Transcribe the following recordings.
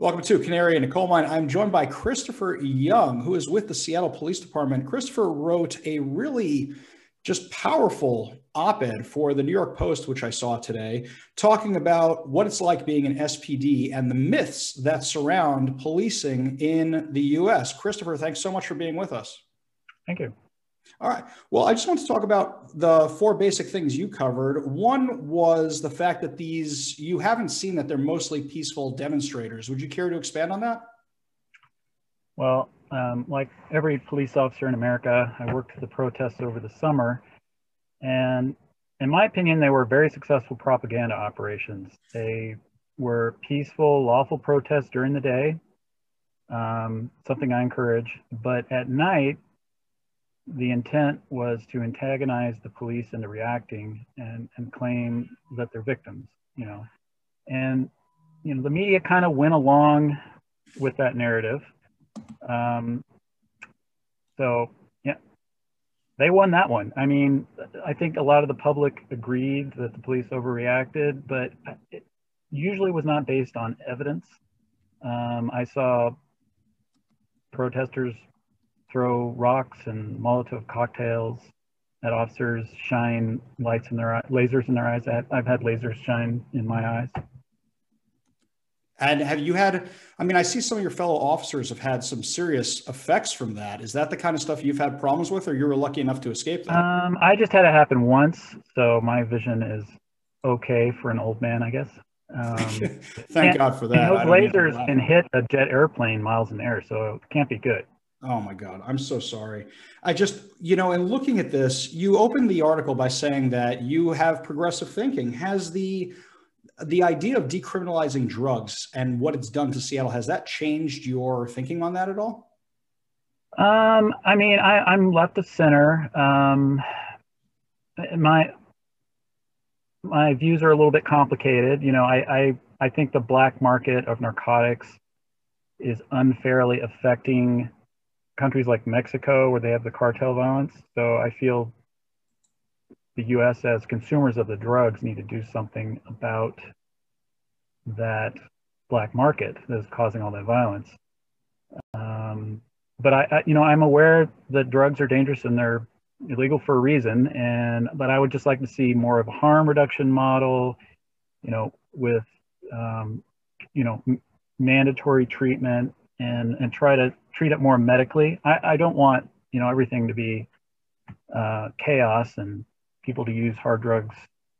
Welcome to Canary in a Coal Mine. I'm joined by Christopher Young, who is with the Seattle Police Department. Christopher wrote a really just powerful op ed for the New York Post, which I saw today, talking about what it's like being an SPD and the myths that surround policing in the US. Christopher, thanks so much for being with us. Thank you. All right. Well, I just want to talk about the four basic things you covered. One was the fact that these, you haven't seen that they're mostly peaceful demonstrators. Would you care to expand on that? Well, um, like every police officer in America, I worked the protests over the summer. And in my opinion, they were very successful propaganda operations. They were peaceful, lawful protests during the day, um, something I encourage. But at night, the intent was to antagonize the police into reacting and, and claim that they're victims, you know. And, you know, the media kind of went along with that narrative. Um, so, yeah, they won that one. I mean, I think a lot of the public agreed that the police overreacted, but it usually was not based on evidence. Um, I saw protesters throw rocks and Molotov cocktails at officers, shine lights in their eyes, lasers in their eyes. I've had lasers shine in my eyes. And have you had, I mean, I see some of your fellow officers have had some serious effects from that. Is that the kind of stuff you've had problems with, or you were lucky enough to escape that? Um, I just had it happen once. So my vision is okay for an old man, I guess. Um, Thank God for that. Those lasers can hit a jet airplane miles in the air, so it can't be good. Oh my God, I'm so sorry. I just, you know, in looking at this, you opened the article by saying that you have progressive thinking. Has the the idea of decriminalizing drugs and what it's done to Seattle has that changed your thinking on that at all? Um, I mean, I, am left of center. Um, my my views are a little bit complicated. You know, I, I I think the black market of narcotics is unfairly affecting countries like Mexico where they have the cartel violence. So I feel the US as consumers of the drugs need to do something about that black market that is causing all that violence. Um, but I, I, you know, I'm aware that drugs are dangerous and they're illegal for a reason. And but I would just like to see more of a harm reduction model, you know, with um, you know mandatory treatment and and try to treat it more medically. I, I don't want you know everything to be uh, chaos and people to use hard drugs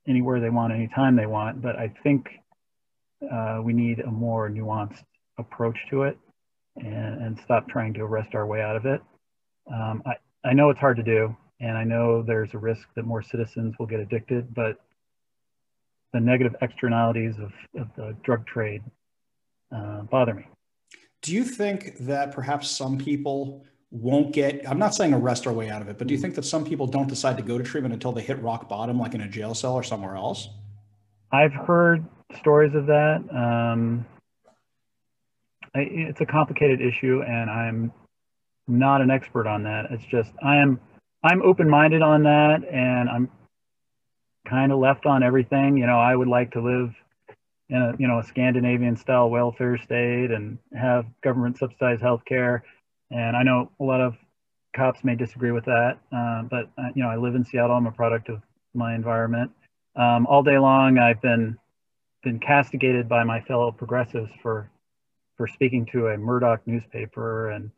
anywhere they want, anytime they want. But I think uh, we need a more nuanced approach to it and, and stop trying to arrest our way out of it. Um, I, I know it's hard to do, and I know there's a risk that more citizens will get addicted, but the negative externalities of, of the drug trade uh, bother me. Do you think that perhaps some people won't get, I'm not saying arrest our way out of it, but do you think that some people don't decide to go to treatment until they hit rock bottom, like in a jail cell or somewhere else? I've heard stories of that. Um, I, it's a complicated issue, and I'm not an expert on that. It's just I am I'm open-minded on that, and I'm kind of left on everything. You know, I would like to live in a you know a Scandinavian style welfare state and have government subsidized health care. And I know a lot of cops may disagree with that, uh, but uh, you know I live in Seattle. I'm a product of my environment. Um, all day long, I've been been castigated by my fellow progressives for for speaking to a Murdoch newspaper, and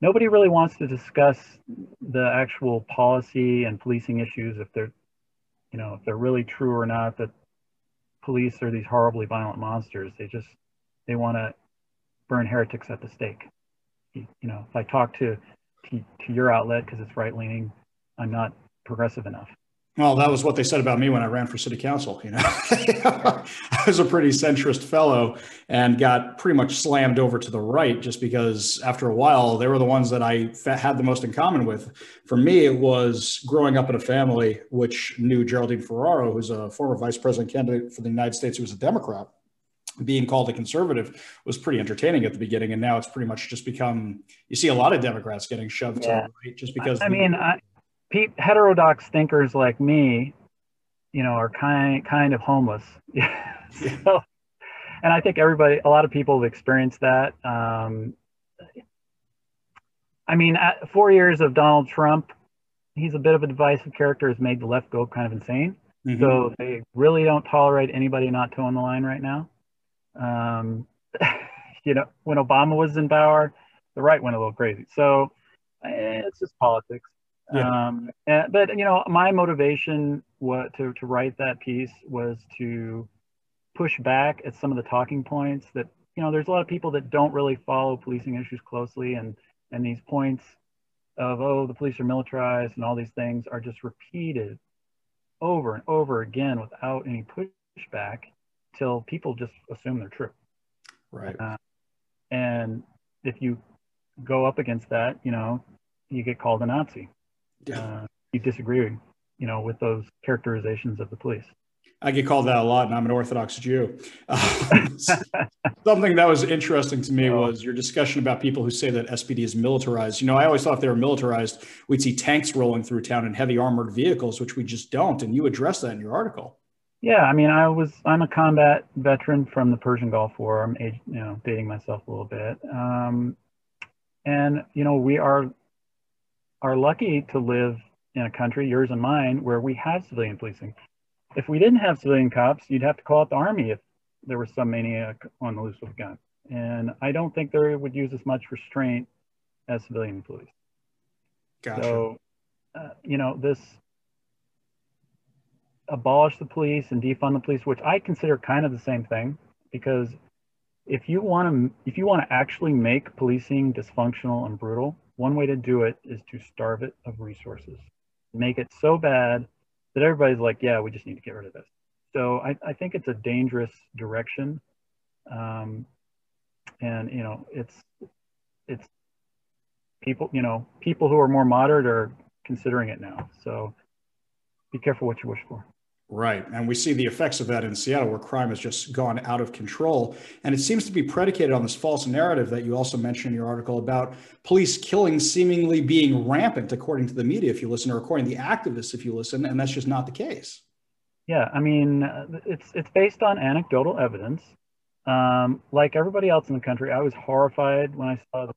nobody really wants to discuss the actual policy and policing issues if they're you know if they're really true or not that police are these horribly violent monsters. They just they want to burn heretics at the stake. You, know, if I talk to to, to your outlet because it's right leaning, I'm not progressive enough. Well, that was what they said about me when I ran for city council. You know, I was a pretty centrist fellow and got pretty much slammed over to the right just because after a while they were the ones that I had the most in common with. For me, it was growing up in a family which knew Geraldine Ferraro, who's a former vice president candidate for the United States, who was a Democrat. Being called a conservative was pretty entertaining at the beginning, and now it's pretty much just become. You see a lot of Democrats getting shoved yeah. to the right just because. I mean, I, heterodox thinkers like me, you know, are kind kind of homeless. so, and I think everybody, a lot of people have experienced that. Um, I mean, four years of Donald Trump, he's a bit of a divisive character, has made the left go kind of insane. Mm-hmm. So they really don't tolerate anybody not toeing the line right now. Um, you know, when Obama was in power, the right went a little crazy. So eh, it's just politics. Yeah. Um, and, but you know, my motivation what to, to write that piece was to push back at some of the talking points that you know there's a lot of people that don't really follow policing issues closely and and these points of oh the police are militarized and all these things are just repeated over and over again without any pushback till people just assume they're true right uh, and if you go up against that you know you get called a nazi. Uh, you disagree you know with those characterizations of the police I get called that a lot, and I'm an Orthodox Jew. Something that was interesting to me was your discussion about people who say that SPD is militarized. You know, I always thought if they were militarized, we'd see tanks rolling through town and heavy armored vehicles, which we just don't. And you address that in your article. Yeah, I mean, I was I'm a combat veteran from the Persian Gulf War. I'm age, you know dating myself a little bit, um, and you know we are are lucky to live in a country, yours and mine, where we have civilian policing if we didn't have civilian cops, you'd have to call out the army if there was some maniac on the loose with a gun. And I don't think they would use as much restraint as civilian police. Gotcha. So, uh, you know, this abolish the police and defund the police, which I consider kind of the same thing, because if you want to, if you want to actually make policing dysfunctional and brutal, one way to do it is to starve it of resources, make it so bad that everybody's like, yeah, we just need to get rid of this. So I, I think it's a dangerous direction. Um, and, you know, it's, it's people, you know, people who are more moderate are considering it now. So be careful what you wish for. Right. And we see the effects of that in Seattle, where crime has just gone out of control. And it seems to be predicated on this false narrative that you also mentioned in your article about police killings seemingly being rampant, according to the media, if you listen, or according to the activists, if you listen. And that's just not the case. Yeah. I mean, it's, it's based on anecdotal evidence. Um, like everybody else in the country, I was horrified when I saw the,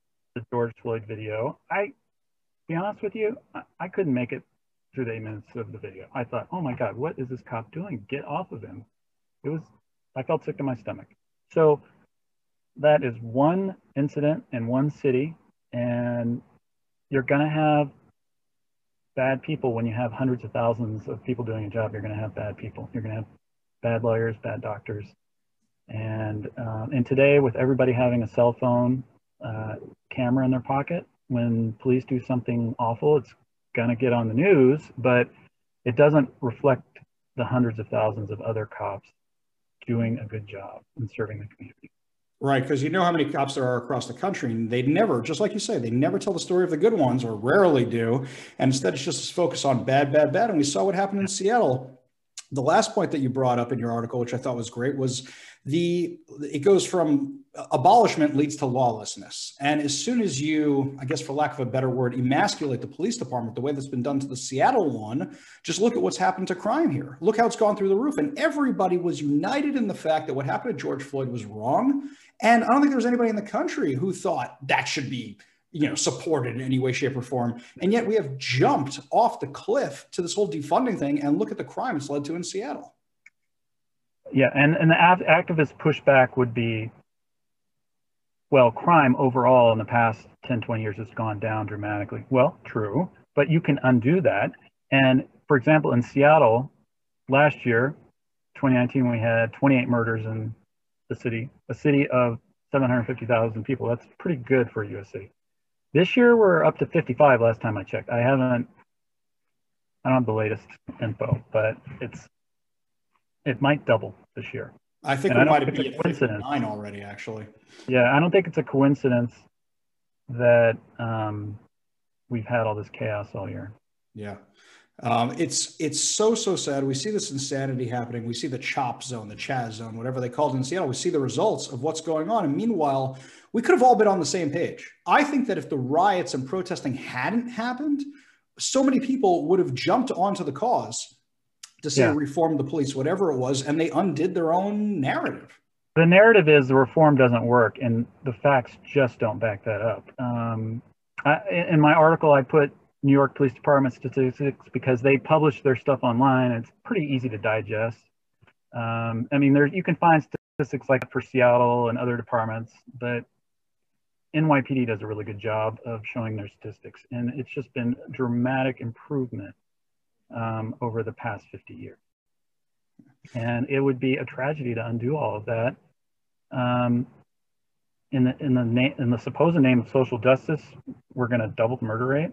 George Floyd video. I, be honest with you, I, I couldn't make it eight minutes of the video. I thought, oh my God, what is this cop doing? Get off of him. It was, I felt sick to my stomach. So that is one incident in one city, and you're going to have bad people when you have hundreds of thousands of people doing a job. You're going to have bad people. You're going to have bad lawyers, bad doctors. And, um, and today, with everybody having a cell phone uh, camera in their pocket, when police do something awful, it's going to get on the news, but it doesn't reflect the hundreds of thousands of other cops doing a good job and serving the community. Right, because you know how many cops there are across the country, and they never, just like you say, they never tell the story of the good ones, or rarely do. And instead, it's just focus on bad, bad, bad. And we saw what happened in Seattle. The last point that you brought up in your article, which I thought was great, was the it goes from uh, abolishment leads to lawlessness. And as soon as you, I guess for lack of a better word, emasculate the police department the way that's been done to the Seattle one, just look at what's happened to crime here. Look how it's gone through the roof. And everybody was united in the fact that what happened to George Floyd was wrong. And I don't think there was anybody in the country who thought that should be you know supported in any way shape or form and yet we have jumped off the cliff to this whole defunding thing and look at the crime it's led to in seattle yeah, and, and the activist pushback would be well, crime overall in the past 10, 20 years has gone down dramatically. Well, true, but you can undo that. And for example, in Seattle last year, 2019, we had 28 murders in the city, a city of 750,000 people. That's pretty good for a US city. This year, we're up to 55 last time I checked. I haven't, I don't have the latest info, but it's it might double this year. I think and we I might have been at 59 already, actually. Yeah, I don't think it's a coincidence that um, we've had all this chaos all year. Yeah. Um, it's it's so so sad. We see this insanity happening. We see the chop zone, the Chaz zone, whatever they called it in Seattle. We see the results of what's going on. And meanwhile, we could have all been on the same page. I think that if the riots and protesting hadn't happened, so many people would have jumped onto the cause to say yeah. reform the police, whatever it was, and they undid their own narrative. the narrative is the reform doesn't work, and the facts just don't back that up. Um, I, in my article, I put New York Police Department statistics because they publish their stuff online. it's pretty easy to digest. Um, I mean, there you can find statistics like for Seattle and other departments, but NYPD does a really good job of showing their statistics, and it's just been dramatic improvement um, over the past 50 years. And it would be a tragedy to undo all of that. Um, in the in the name in the supposed name of social justice, we're going to double the murder rate.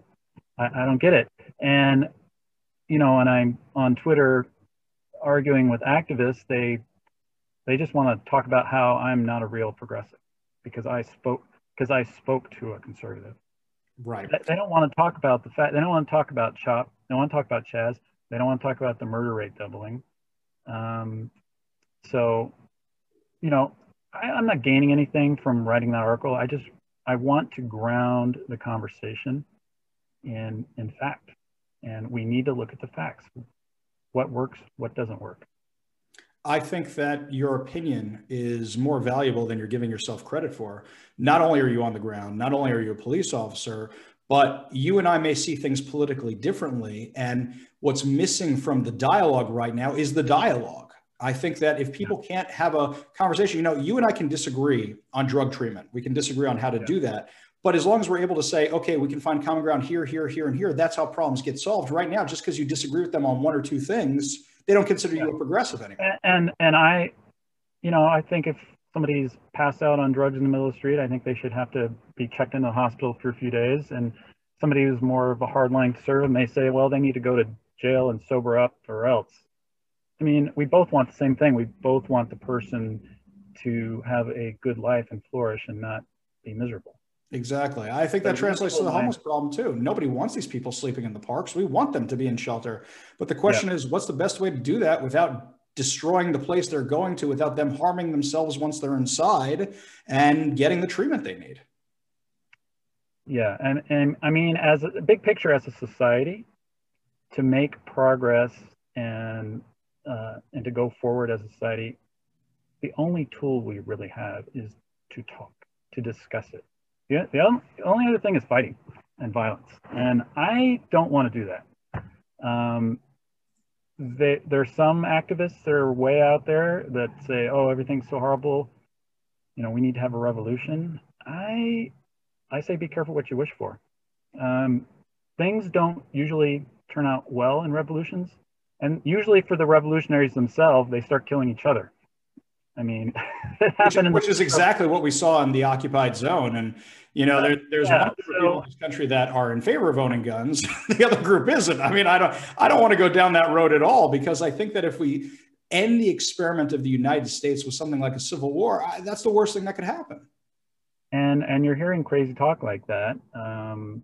I, I don't get it. And you know, and I'm on Twitter arguing with activists. They they just want to talk about how I'm not a real progressive because I spoke because I spoke to a conservative. Right. They don't want to talk about the fact. They don't want to talk about CHOP. They don't want to talk about Chaz. They don't want to talk about the murder rate doubling. Um, so, you know, I, I'm not gaining anything from writing that article. I just I want to ground the conversation in in fact, and we need to look at the facts. What works, what doesn't work. I think that your opinion is more valuable than you're giving yourself credit for. Not only are you on the ground, not only are you a police officer, but you and I may see things politically differently. And what's missing from the dialogue right now is the dialogue. I think that if people can't have a conversation, you know, you and I can disagree on drug treatment. We can disagree on how to yeah. do that. But as long as we're able to say, okay, we can find common ground here, here, here, and here, that's how problems get solved. Right now, just because you disagree with them on one or two things, they don't consider yeah. you a progressive anymore. And and I, you know, I think if somebody's passed out on drugs in the middle of the street, I think they should have to be checked in the hospital for a few days. And somebody who's more of a hardline conservative may say, well, they need to go to jail and sober up or else. I mean, we both want the same thing. We both want the person to have a good life and flourish and not be miserable. Exactly. I think that translates to the homeless problem too. Nobody wants these people sleeping in the parks. We want them to be in shelter. But the question yeah. is, what's the best way to do that without destroying the place they're going to, without them harming themselves once they're inside and getting the treatment they need? Yeah. And, and I mean, as a big picture, as a society, to make progress and, uh, and to go forward as a society, the only tool we really have is to talk, to discuss it the, the only other thing is fighting and violence. And I don't want to do that. Um, they, some activists that are way out there that say, oh, everything's so horrible. You know, we need to have a revolution. I, I say be careful what you wish for. Um, things don't usually turn out well in revolutions. And usually for the revolutionaries themselves, they start killing each other. I mean, which, is, which is exactly what we saw in the occupied zone. And, you know, there, there's yeah, one group so, of people in this country that are in favor of owning guns. the other group isn't. I mean, I don't, I don't want to go down that road at all because I think that if we end the experiment of the United States with something like a civil war, I, that's the worst thing that could happen. And, and you're hearing crazy talk like that. Um,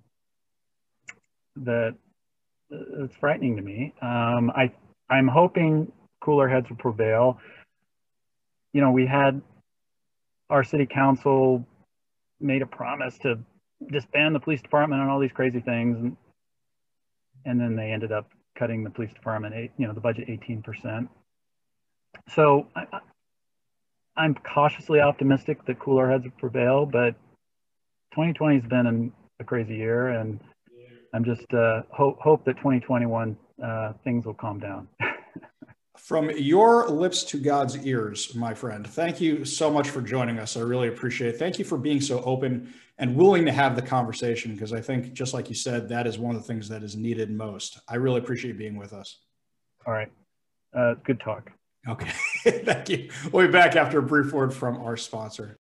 that uh, it's frightening to me. Um, I, I'm hoping cooler heads will prevail you know, we had our city council made a promise to disband the police department and all these crazy things. And, and then they ended up cutting the police department, you know, the budget 18%. So I, I'm cautiously optimistic that cooler heads will prevail, but 2020 has been an, a crazy year. And I'm just uh, hope, hope that 2021 uh, things will calm down. From your lips to God's ears, my friend, thank you so much for joining us. I really appreciate it. Thank you for being so open and willing to have the conversation because I think, just like you said, that is one of the things that is needed most. I really appreciate being with us. All right. Uh, good talk. Okay. thank you. We'll be back after a brief word from our sponsor.